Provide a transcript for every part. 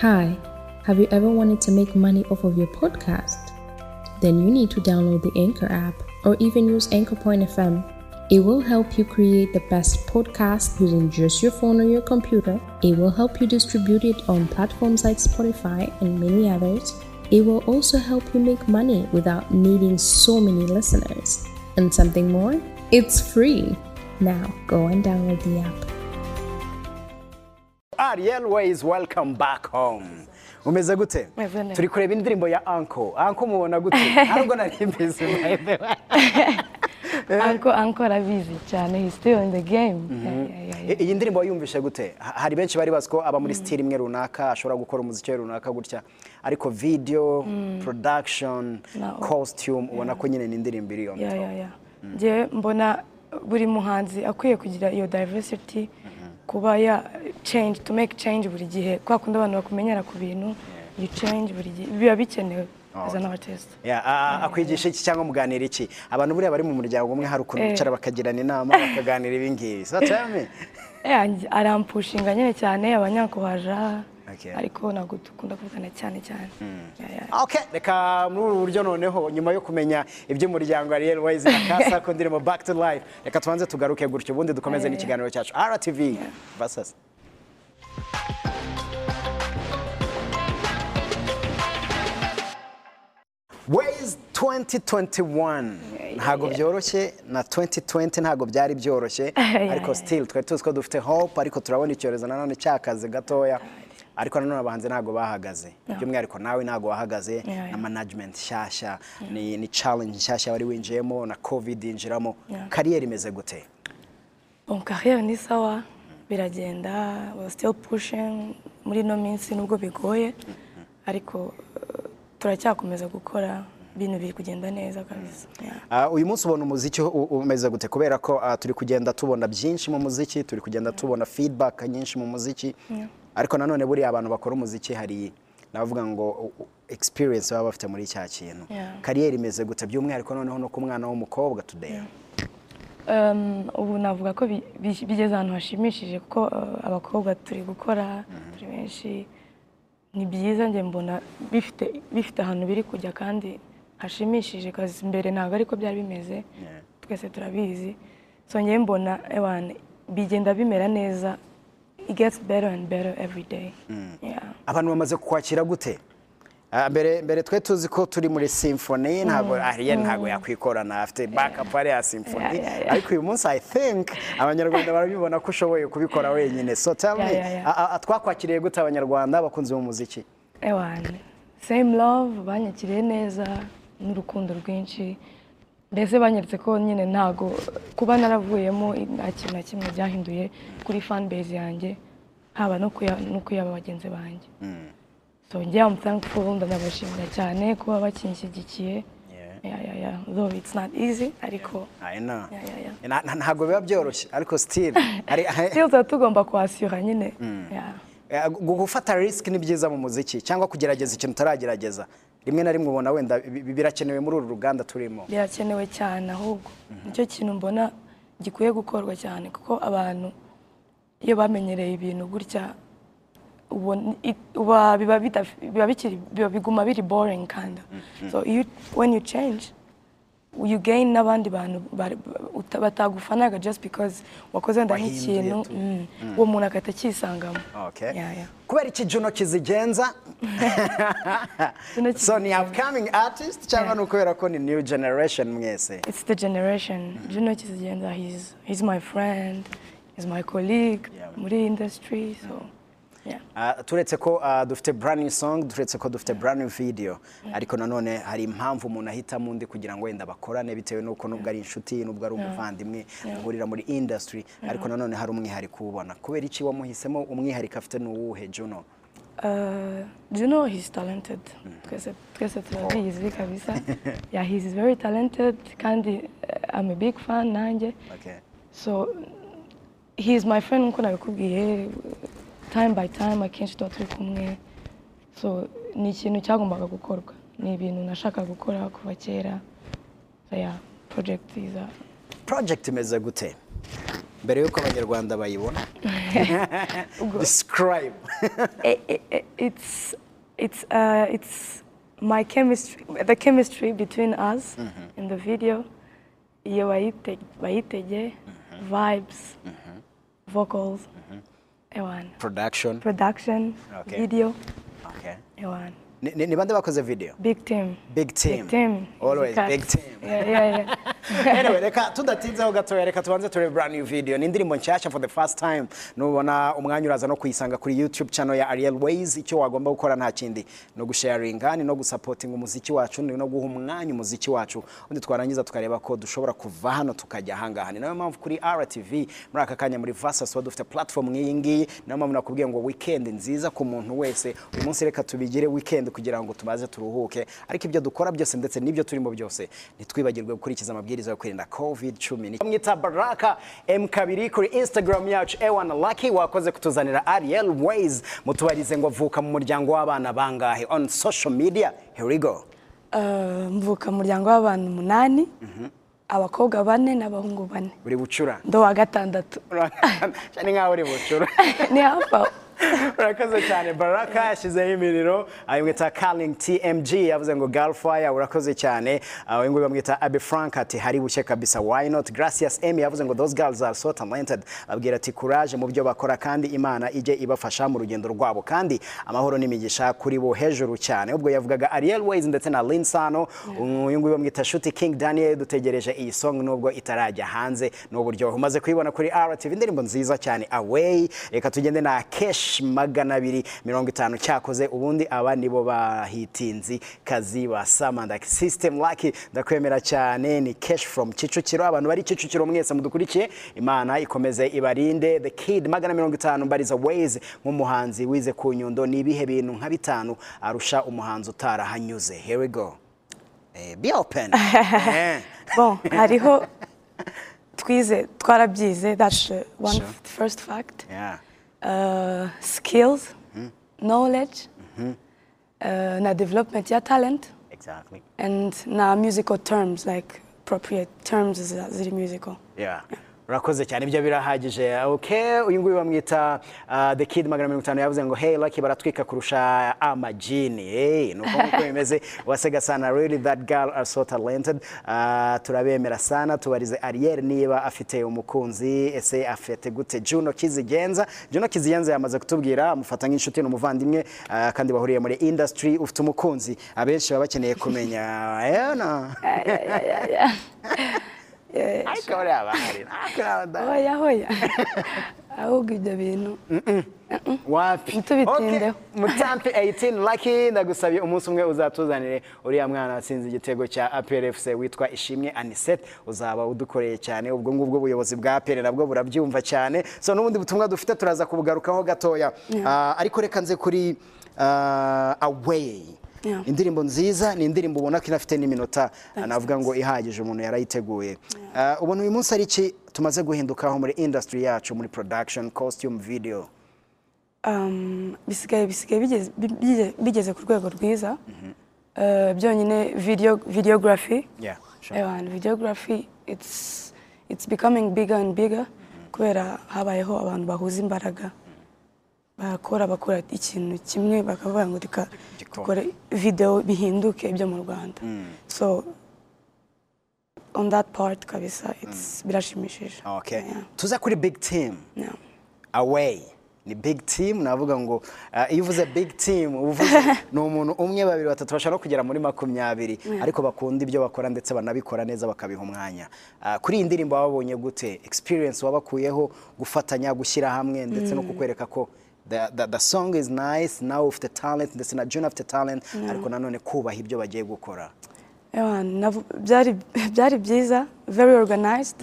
Hi, have you ever wanted to make money off of your podcast? Then you need to download the Anchor app or even use Anchor Point FM. It will help you create the best podcast using just your phone or your computer. It will help you distribute it on platforms like Spotify and many others. It will also help you make money without needing so many listeners. And something more? It's free. Now go and download the app. Ariel Ways welcome back home. Umeze gute? Turi kureba indirimbo ya anko anko mubona gute? Ntabwo nari mbizi. Anko Anko arabizi cyane. He's still in the game. I- iyi ndirimbo wayumvishe gute? Ha- hari benshi bari bazi ko aba muri style imwe runaka ashobora gukora umuziki runaka gutya. Ariko video production Na- costume ubona ko nyine ni indirimbo iri yeah. Njye mbona buri muhanzi akwiye kugira iyo diversity kuba ya change to make change buri gihe kwa kundi abantu bakumenyera ku bintu you change buri gihe biba bikenewe a- akwigisha iki cyangwa muganira iki? Abantu buriya bari mu muryango umwe hari ukuntu Eh. bicara bakagirana inama bakaganira ibi ngibi so tell me. Yeah, njye- arampushinga nyine cyane abanyakubaja. Ariko ntabwo dukunda kuvugana cyane cyane. Okay, reka muri ubu buryo noneho nyuma yo kumenya iby'umuryango Ariel Wise na Kasa ku ndirimbo Back to Life reka tubanze tugaruke gutyo ubundi dukomeze n'ikiganiro cyacu. RTV versus. Ways 2021 ntabwo byoroshye na 2020 ntabwo byari byoroshye. Ariko still twari tuzi ko dufite hope ariko turabona icyorezo nanone cyakaze gatoya. Ariko nanone abahanzi ntabwo bahagaze. By'umwihariko nawe ntabwo wahagaze. Na management nshyashya ni, challenge nshyashya wari winjiyemo na covid yinjiramo. Kariyeri imeze gute? Carrière ni sawa biragenda still pushing muri ino minsi nubwo bigoye. Ariko uh, turacyakomeza gukora ibintu biri kugenda neza kabisa. Ah, uyu munsi ubona umuziki umeze gute? Kubera ko ah, turi kugenda tubona byinshi mu muziki turi kugenda tubona feedback nyinshi mu muziki. Ariko nanone buriya abantu bakora umuziki hari navuga ngo experience baba bafite muri cya kintu. Kariyeri imeze gute? By'umwihariko noneho no ku mwana w'umukobwa today. Um, ubu navuga ko bi- bi- bigeze ahantu hashimishije kuko uh, abakobwa turi gukora turi benshi. Ni byiza njye mbona bifite bifite ahantu biri kujya kandi hashimishije kazi mbere ntabwo ariko byari bimeze. Twese turabizi. So njye mbona bigenda bimera neza it gets better and better every day. Yeah. abantu bamaze kukwakira gute? Ah, mbere mbere twe tuzi ko turi muri symphony ntabwo ariya ntabwo yakwikorana afite backup ari ya symphony. Ariko uyu munsi i think abanyarwanda barabibona ko ushoboye kubikora wenyine. So tell me Yeah, yeah, yeah. a- a- twakwakiriye gute abanyarwanda abakunzi b'umuziki ewana same love banyakiriye neza n'urukundo rwinshi. Mbese banyeretse ko nyine ntago kuba naravuyemo nta kintu na kimwe byahinduye kuri fan base yanjye haba no kuya no kuyaba bagenzi banjye. So njye am thankful ndanabashimira cyane kuba bakinshyigikiye though it's not easy ariko ntabwo biba byoroshye ariko still still tuba tugomba kwasura nyine. Yeah. Eh, gu- gufata risk ni byiza mu muziki cyangwa kugerageza ikintu utaragerageza. Rimwe na rimwe ubona wenda bi- bi- birakenewe muri uru ruganda turimo. Birakenewe cyane ahubwo ni cyo kintu mbona gikwiye gukorwa cyane kuko abantu iyo bamenyereye ibintu gutya biba biguma biri boring kandi so iyo when you change you gain n'abandi bantu uta- batagufanaga just because wakoze wenda nk'ikintu. Tu. mm, uwo muntu agahita akisangamo kubera iki juno kizigenza? So ni upcoming artist cyangwa ni ukubera ko ni new generation mwese? It's the generation. Juno Kizigenza, he's, he's my friend, he's my colleague muri industry, so. Turetse ko ah, dufite brand new song turetse ko dufite brand new video. Ariko nanone hari impamvu umuntu ahitamo undi kugira ngo wenda bakorane bitewe n'uko nubwo ari inshuti nubwo ari umuvandimwe muhurira muri industry. Ariko nanone hari umwihariko uwubona kubera iki wamuhisemo umwihariko afite ni uwuhe juno? Uh, Juno, he's talented. Twese twese turabizi kabisa. yeah, he's very talented. Kandi uh, I'm a big fan nanjye. okay. So he's my friend nk'uko nabikubwiye. Time by time akenshi tuba turi kumwe. So ni ikintu cyagombaga gukorwa. Ni ibintu nashakaga gukora kuva kera. Yeah, project is uh, project imeze gute? Mbere y'uko abanyarwanda bayibona. Describe. I- I- I- it's it's uh, it's my chemistry the chemistry between us in the video. Iyo bayite- bayitege vibes vocals. Ewan. Production. Production. Okay. video. Okay. ewan. Ni, ni, ni bande bakoze video? Big team. Big team, big team. Always big team. Yeah, yeah, yeah. anyway reka tudatinzeho gatoya reka tubanze turebe brand new video. Ni indirimbo nshyashya for the first time. Nubona umwanya uraza no kuyisanga kuri youtube channel ya ariel ways. Icyo wagomba gukora nta kindi? No gusharinga ni no gusapotinga umuziki wacu ni no guha umwanya umuziki wacu. Undi twarangiza tukareba ko dushobora kuva hano tukajya ahangaha ni na yo mpamvu kuri rtv muri aka kanya muri versus tuba dufite platform nk'iyi ngiyi. Niyo mpamvu nakubwiye ngo weekend nziza ku muntu wese. Uyu munsi reka tubigire weekend kugira ngo tumaze turuhuke. Ariko ibyo dukora byose ndetse n'ibyo turimo byose ntitwibagirwe gukurikiza amabwiriza yo kwirinda covid cumi mwita baraka m kabiri kuri instagram yacu ewana lucky wakoze kutuzanira ariel ways. Mutubarize ngo vuka mu muryango w'abana bangahe? On social media here we go. Uh, mvuka mu muryango w'abantu umunani abakobwa bane n'abahungu bane. Uri bucura. Ndo wa gatandatu. Ni nkaho uri bucura. Ni hafi aho. Urakoze cyane baraka yashyizeho imiriro ayimwita kaling tmg yavuze ngo galfire urakoze cyane. Uyu nguyu bamwita abe frank ati hari bushye kabisa why not? Gracias emy yavuze ngo those girls are so talented. Abwira ati courage mu byo bakora kandi imana ijye ibafasha mu rugendo rwabo. Kandi amahoro n'imigisha kuri bo hejuru cyane. Ubwo yavugaga ariel ways ndetse na linsano uyu nguyu bamwita shuti king daniel dutegereje iyi song nubwo itarajya hanze n'uburyohe umaze kuyibona kuri rtv indirimbo nziza cyane away. Reka tugende na kesh magana abiri mirongo itanu. Cyakoze ubundi aba nibo bahitinzi kazi ba samandak system lucky ndakwemera cyane ni kesh from kicukiro. Abantu bari kicukiro mwese mudukurikiye. Imana ikomeze ibarinde. The kid magana mirongo itanu mbariza ways nk'umuhanzi wize ku nyundo. Ni ibihe bintu nka bitanu arusha umuhanzi utarahanyuze? Here we go. Eh, be open. Eh. bon hariho twize twarabyize. That's one first fact. Yeah. Uh, skills knowledge uh, na development ya talent. Exactly. And na musical terms like appropriate terms za- ziri musical. Yeah. Urakoze cyane ibyo birahagije. Okay uyu nguyu bamwita uh, the kid magana mirongo itanu yavuze ngo hey lucky baratwika kurusha amajini hey nuko nk'uko bimeze wasega sana really that girl are so talented. Uh, turabemera sana tubarize Ariel niba afite umukunzi ese afite gute? Juno Kizigenza. Juno Kizigenza yamaze kutubwira amufata nk'inshuti n'umuvandimwe uh, kandi bahuriye muri industry ufite umukunzi. Abenshi baba bakeneye kumenya. Eh ariko buriya bahari ariko abadamu oya hoya ahubwo ibyo bintu wapi Ntitubitindeho. Mutampi 18 lucky ndagusabye umunsi umwe uzatuzanire uriya mwana watsinze igitego cya APRFC witwa Ishimwe Anisette uzaba udukoreye cyane ubwo ngubwo ubuyobozi bwa APR nabwo burabyumva cyane so n'ubundi butumwa dufite turaza kubugarukaho gatoya ariko reka nze kuri Yeah. Indirimbo nziza ni indirimbo ubona ko inafite n'iminota navuga ngo ihagije umuntu yarayiteguye. Ah, ubona uyu munsi ari iki? Tumaze guhindukaho muri industry yacu muri production costume video. Um, bisigaye bisigaye bigeze, bi- bigeze- bigeze ku rwego rwiza. Uh, byonyine video videography. Videography it's it's becoming bigger and bigger. Kubera habayeho abantu bahuza imbaraga. Bakora bakora ikintu kimwe bakavuga ngo reka dukore video bihinduke ibyo mu Rwanda. So on that part kabisa it's birashimishije. Tuza kuri big team. Away. Ni big team navuga ngo uh, iyo uvuze big team uvuze ni umuntu umwe babiri batatu bashobora kugera muri makumyabiri. Ariko bakunda ibyo bakora ndetse banabikora neza bakabiha umwanya. Uh, kuri iyi ndirimbo wabonye gute? Experience wabakuyeho gufatanya gushyira hamwe ndetse no kukwereka ko the, the, the song is nice nawe ufite talent ndetse na June afite talent ariko nanone kubaha ibyo bagiye gukora. Byari byiza very organized.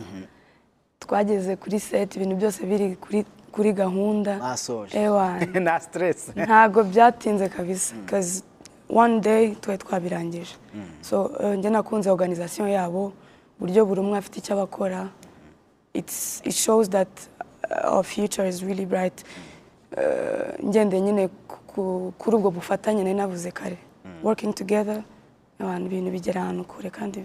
Twageze kuri set ibintu byose biri kuri kuri gahunda. Na stress. Ntabwo byatinze kabisa because one day twari twabirangije. So eh, njye nakunze organisation yabo uburyo buri umwe afite icyo abakora. It shows that uh, our future is really bright. Eh, ngendeye nyine ku- ku- kuri ubwo bufatanye nari navuze kare working together abantu ibintu bigera ahantu kure kandi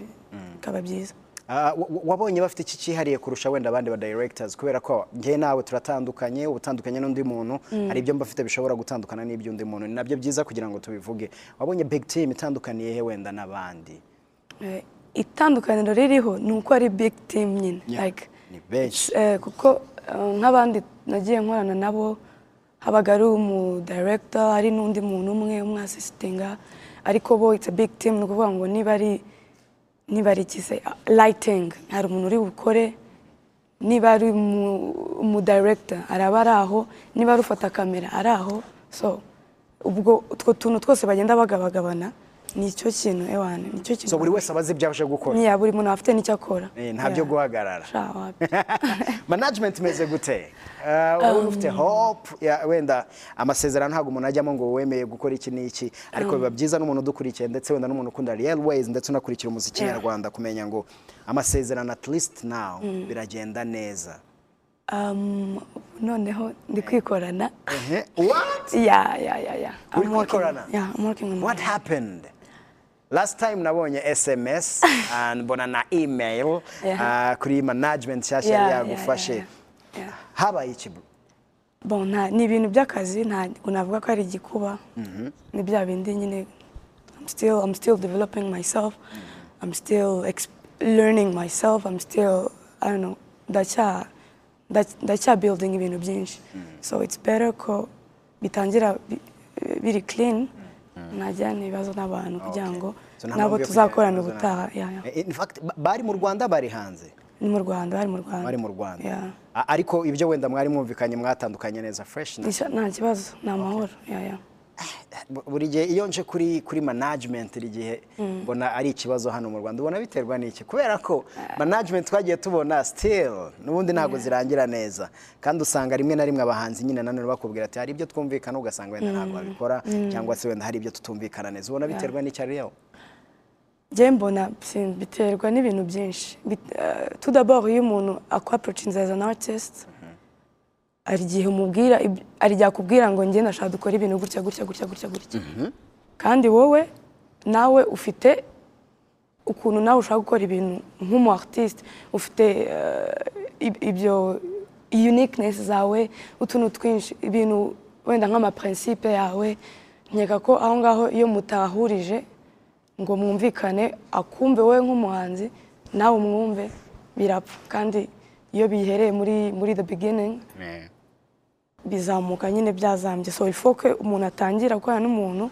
bikaba byiza. Ah, wa- wa- wabonye bafite iki cyihariye kurusha wenda abandi ba directors? Kubera ko njye nawe turatandukanye uba utandukanye n'undi muntu. Hari ibyo mba afite bishobora gutandukana n'iby'undi muntu. Ni na byo byiza kugira ngo tubivuge. Wabonye big team itandukaniye he wenda n'abandi? Eh, itandukaniro ririho ni uko ari big team nyine. Ni benshi. Eh, kuko eh, nk'abandi nagiye nkorana nabo habaga ari umu director hari n'undi muntu umwe umwasisitinga ariko bo it's a big team ni ukuvuga ngo niba ari niba ari ikise lighting. Hari umuntu uri bukore niba ari umu- umu director. Araba ari aho niba ari ufata kamera ari aho. So ubwo utwo tuntu twose bagenda bagabagabana ni icyo kintu ewana ni cyo kintu. So buri wese aba azi ibyo aje gukora? Niya buri muntu afite n'icyo akora. Eh, nta byo guhagarara. Management imeze gute? Uh, wowe ufite hope? Wenda amasezerano ntabwo umuntu ajyamo ngo wemeye gukora iki n'iki ariko biba byiza n'umuntu udukurikiye ndetse wenda n'umuntu ukunda real ways ndetse unakurikira umuziki nyarwanda kumenya ngo amasezerano at least now biragenda neza. Um, noneho ndi kwikorana. Ya ya ya ya. I'm working- yeah I'm working on what happened? Last time nabonye sms mbona na email uh, kuri management nshyashya yagufashe habaye iki ni ibintu by'akazi ntabwo navuga ko ari igikuba. Ni bya bindi nyine. I'm still developing myself. I'm still learning myself. I'm still I don't know ndacya nda- ndacya building ibintu byinshi. So it's better ko bitangira bi- biri clean najyana ibibazo n'abantu kugira ngo So nta nabo mpamvu yo tuzakorana ubutaha ba- bari mu Rwanda bari hanze. Ni mu Rwanda bari mu Rwanda. Bari mu Rwanda. Ariko ibyo wenda mwari mwumvikanye mwatandukanye neza Nisha- nta kibazo ni amahoro buri gihe iyo nje kuri kuri management iri gihe mbona ari ikibazo hano mu Rwanda. Ubona biterwa n'iki? Kubera ko management twagiye tubona still n'ubundi ntabwo zirangira neza. Kandi usanga rimwe na rimwe abahanzi nyine nanone bakubwira ati hari ibyo twumvikana ugasanga wenda ntabwo babikora cyangwa se wenda hari ibyo tutumvikana neza. Ubona biterwa n'icyo ari yo mbona biterwa n'ibintu byinshi. Eh, tout d'abord iyo umuntu akwaprocinze as an artist hari igihe umubwira hari igihe akubwira ngo njye ndashaka dukora ibintu gutya gutya gutya gutya gutya. Kandi wowe nawe ufite ukuntu nawe ushaka gukora ibintu nk'umu artiste ufite eh, ib- ibyo uniqueness zawe utuntu twinshi ibintu wenda nk'amaprincipe yawe nkeka ko aho ngaho iyo mutahurije ngo mwumvikane akumve wowe nk'umuhanzi nawe umwumve birapfa. Kandi iyo bihereye muri muri the beginning bizamuka nyine byazambye. So que umuntu atangira gukorana n'umuntu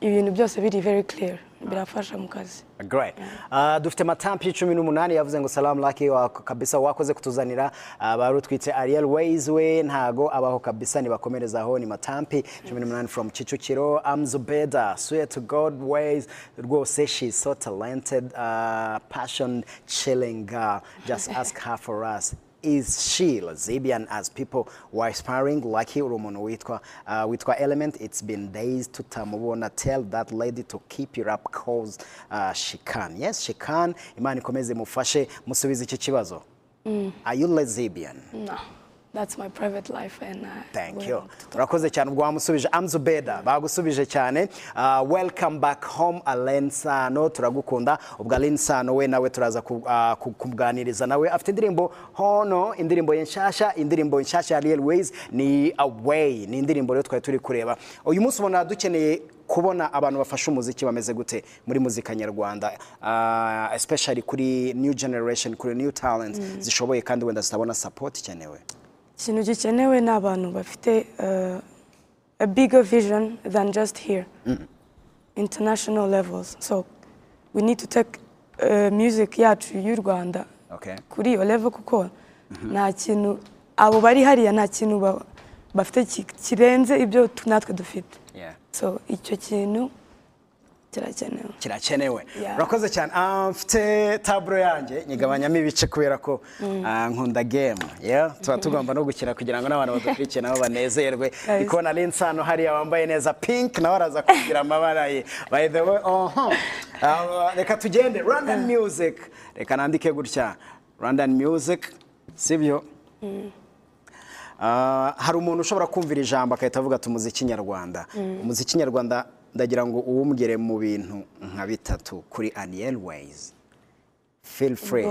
ibintu byose biri very clear. Birafasha mu kazi. Great. Uh, dufite matampi cumi n'umunani yavuze ngo salamu laki kabisa wakoze kutuzanira. Uh, barutwitse Ariel Ways we ntago abaho kabisa nibakomereza aho ni matampi cumi n'umunani from Kicukiro. I'm Zubeda swear to God ways rwose she's so talented uh, passion chilling girl. Just ask her for us. Is she lesbian as people were aspiring lucky uri umuntu witwa uh, witwa element. It's been days tutamubona tell that lady to keep it up cause uh, she can. Yes she can. Imana ikomeze mufashe musubize iki kibazo. Are you lesbian no. That's my private life and uh, Thank you. Urakoze cyane ubwo wamusubije Amzubeda bagusubije cyane uh, welcome back home Alain Sano. Turagukunda. Ubwo Alain Sano we nawe turaza ku- uh, kuganiriza nawe. Afite indirimbo hono indirimbo ye nshasha indirimbo nshasha ya Real Ways ni Away. Ni indirimbo rero twari turi kureba. Uyu munsi ubona dukeneye kubona abantu bafasha umuziki bameze gute muri muzika nyarwanda. Uh, especially kuri new generation kuri new talent. Zishoboye kandi wenda zitabona support ikenewe. Ikintu gikenewe ni abantu bafite uh, a bigger vision than just here. International levels. So we need to take uh, music yacu y'u rwanda kuri iyo level kuko nta kintu abo bari hariya nta kintu ba- bafite ki- kirenze ibyo natwe dufite so icyo kintu kirakenewe. Kirakenewe. Urakoze cyane. Ah, mfite taburo yanjye. Nyigabanyamo ibice kubera ko ah, nkunda yeah? tuba tugomba no gukina kugira ngo n'abantu badukurikiye nabo banezerwe. Ndi kubona ari insano hariya wambaye neza pink nawe araza kugira amabara ye. By the way uh reka tugende. Rwandan music. Reka nandike gutya. Rwandan music sibyo? Ah, hari umuntu ushobora kumvira ijambo agahita avuga ati umuziki nyarwanda. Umuziki nyarwanda ndagira ngo uwumbwire mu bintu nka bitatu kuri Aniel Ways feel free.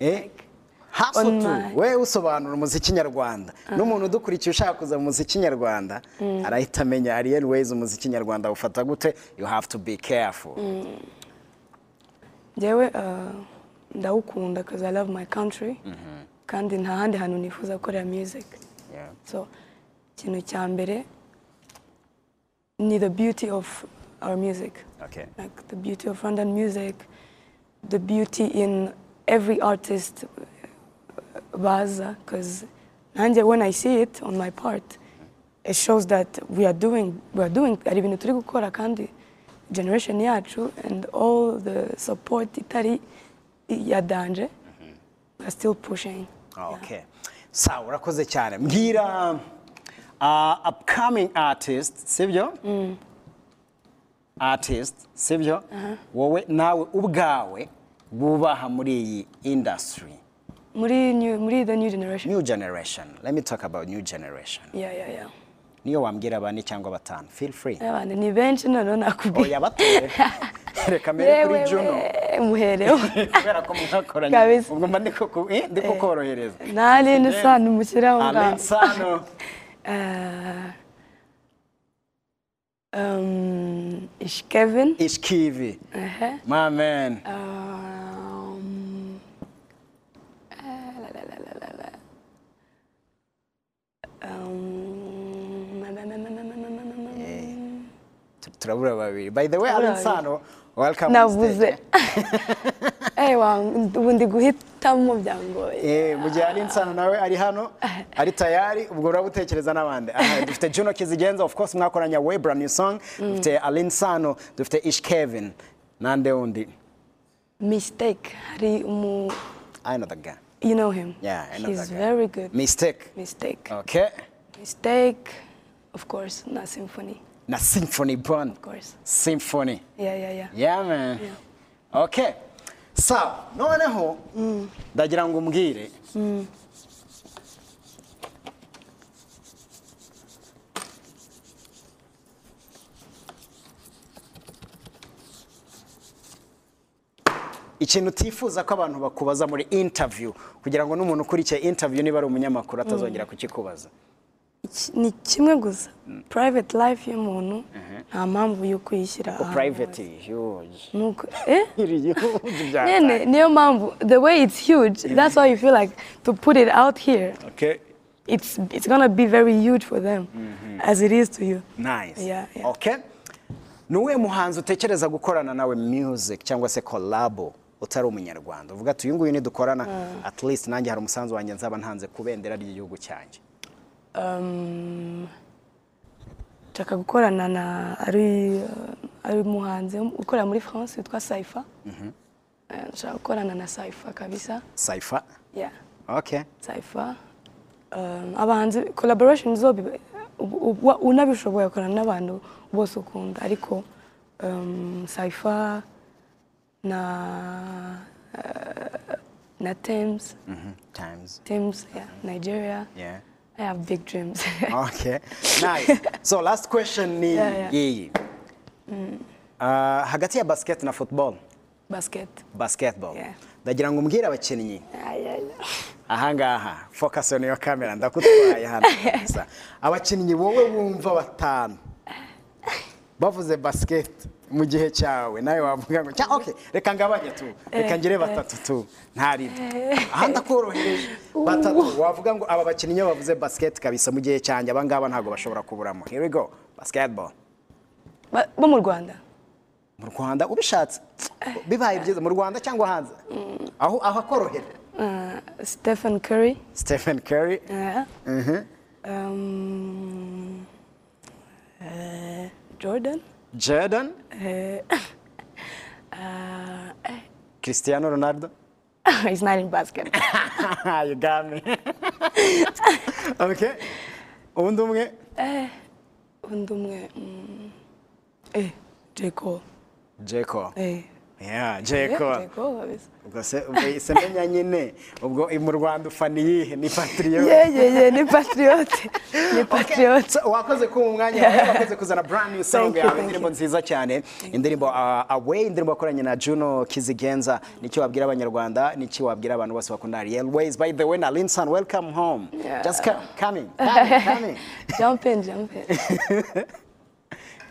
Eh? Like, haso On tu. My- we usobanura umuziki nyarwanda. N'umuntu udukurikiye ushaka kuza mu muziki nyarwanda arahita amenya ariel ways umuziki nyarwanda ufata gute. You have to be careful. Njyewe uh, ndawukunda because I love my country. Kandi nta handi hantu nifuza gukorera music. So ikintu cya mbere ni the beauty of our music Okay. like the beauty of Rwandan music the beauty in every artist uh, baza because nanjye when I see it on my part it shows that we are doing we are doing hari ibintu turi gukora kandi generation yacu and all the support itari ya danje we are still pushing Okay. Sawa urakoze cyane. Mbwira uh, upcoming artist, sibyo? Artist, sibyo? Wowe nawe ubwawe bubaha muri iyi industry. muri new, muri the new generation New generation. Let me talk about new generation. yeah yeah yeah Niyo wambwira bane cyangwa batanu. Feel free. abantu ni benshi noneho nakubwiye Oya batore. Reka mbere kuri Juno. Muhereho Kubera ko mwakoranye. Ubwo mba ndiko eh, ndiko korohereza. nta n'indi sano mushyiraho ngaho. Um, it's Kevin. It's Kivi. Uh -huh. My man. Um, uh, la, la, la, la, la. Um, By the way, Alex Sano navuze. Eh, ubu ndi guhitamo byangoye. Eh, mu gihe Alensano nawe ari hano ari tayari ubwo uraba utekereza n'abandi dufite Juno Kizigenza of course mwakoranye way brand new song. Dufite Alensano dufite Ish Kevin. Nande wundi mistake. Hari umu I know the guy. You know him. Yeah I know he's very good. Mistake. Mistake. Okay. Mistake. Of course na symphony. Na Symphony Bond of course. Symphony. Yeah yeah yeah. Yeah man. Okay. Sawa. Noneho ndagira ngo umbwire. Ikintu utifuza ko abantu bakubaza muri interview kugira ngo n'umuntu ukurikiye interview niba ari umunyamakuru atazongera kukikubaza. Iki- ni kimwe gusa. Private life y'umuntu nta mpamvu yo kuyishyira ko ahantu private huge. Eh? nyine niyo mpamvu the way it's huge that's why you feel like to put it out here. Okay. It's it's gonna be very huge for them as it is to you. Nice. Yeah, yeah. Okay. Ni uwuhe muhanzi utekereza gukorana nawe music cyangwa se collabo utari umunyarwanda? Uvuga ati uyu nguyu nidukorana. At least nanjye hari umusanzu wanjye nzaba ntanze ku bendera ry'igihugu cyanjye. Nshaka gukorana na ari uh, umuhanzi ukorera muri France witwa Saifa Eh, nshaka gukorana na Saifa kabisa. Saifa yeah. Okay Saifa abahanzi collaboration zo biba- ubu- ubu- unabishoboye gukorana n'abantu bose ukunda. Ariko Saifa na uh, na Thames. Mhm. times Thames yeah. Nigeria. Yeah. I have big dreams. Okay. Nice. So last question ni Yeah, yeah. iyi Ah, hagati ya basket na football? Basket. Basketball. Yeah. ndagira ngo umbwire abakinnyi ay. ahangaha focus on your camera. Ndakutwaye hano abakinnyi wowe wumva batanu bavuze basket? Mu gihe cyawe. Nawe wavuga ngo cya okay reka ngabanye tu. Reka ngire batatu tu. Ntaribi aha ndakorohereje batatu. Wavuga ngo aba bakinnyi iyo bavuze basket kabisa mu gihe cyanjye. Aba ngaba ntabwo bashobora kuburamo. Here we go. Basketball. Ba- bo mu rwanda. Mu rwanda? Ubishatse. Bibaye byiza mu rwanda cyangwa hanze? Aho aho akorohera Uh, stephen curry. Stephen curry. Mhm, um, uh, jordan. Jordan? Uh, uh, eh, cristiano ronaldo? He's not in basket. You got me. okay. Undi umwe undi umwe mm, eh, J. Cole. Eh, Jeko. Ubwo se menya nyine ubwo mu Rwanda ufana iyihe? Ni patriot ye ye ye ni patriote. Ni patriote. So, wakoze ku mwanya wawe wakoze kuzana brand new song yawe indirimbo nziza cyane. Indirimbo uh, away indirimbo wakoranye na Juno Kizigenza. Nicyo wabwira abanyarwanda ni cyo wabwira abantu bose bakunda Ariel Ways. By the way na Linson welcome home. Just come coming coming coming jump in jump in.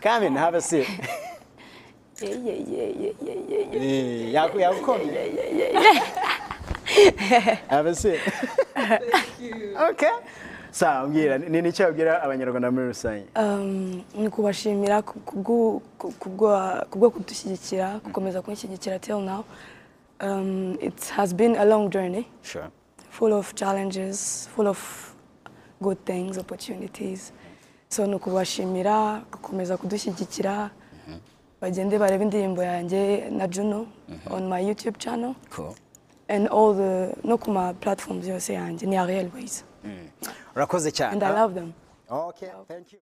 Coming have a seat. Ye ye ye ye ye ye ye Eh, yaku yakukomye have a seat okay sawa mbwira ni ni cyo wabwira abanyarwanda muri rusange Um, ni kubashimira ku- kubwo- ku- kubwo kubwo kudushyigikira gukomeza kunshyigikira till now um, it has been a long journey full of challenges full of good things opportunities so ni ukubashimira gukomeza kudushyigikira bagende barebe indirimbo yanjye na Juno on my YouTube channel. Cool. And all the no ku ma platforms yose yanjye ni Ariel Ways urakoze cyane and I love them. Okay thank you.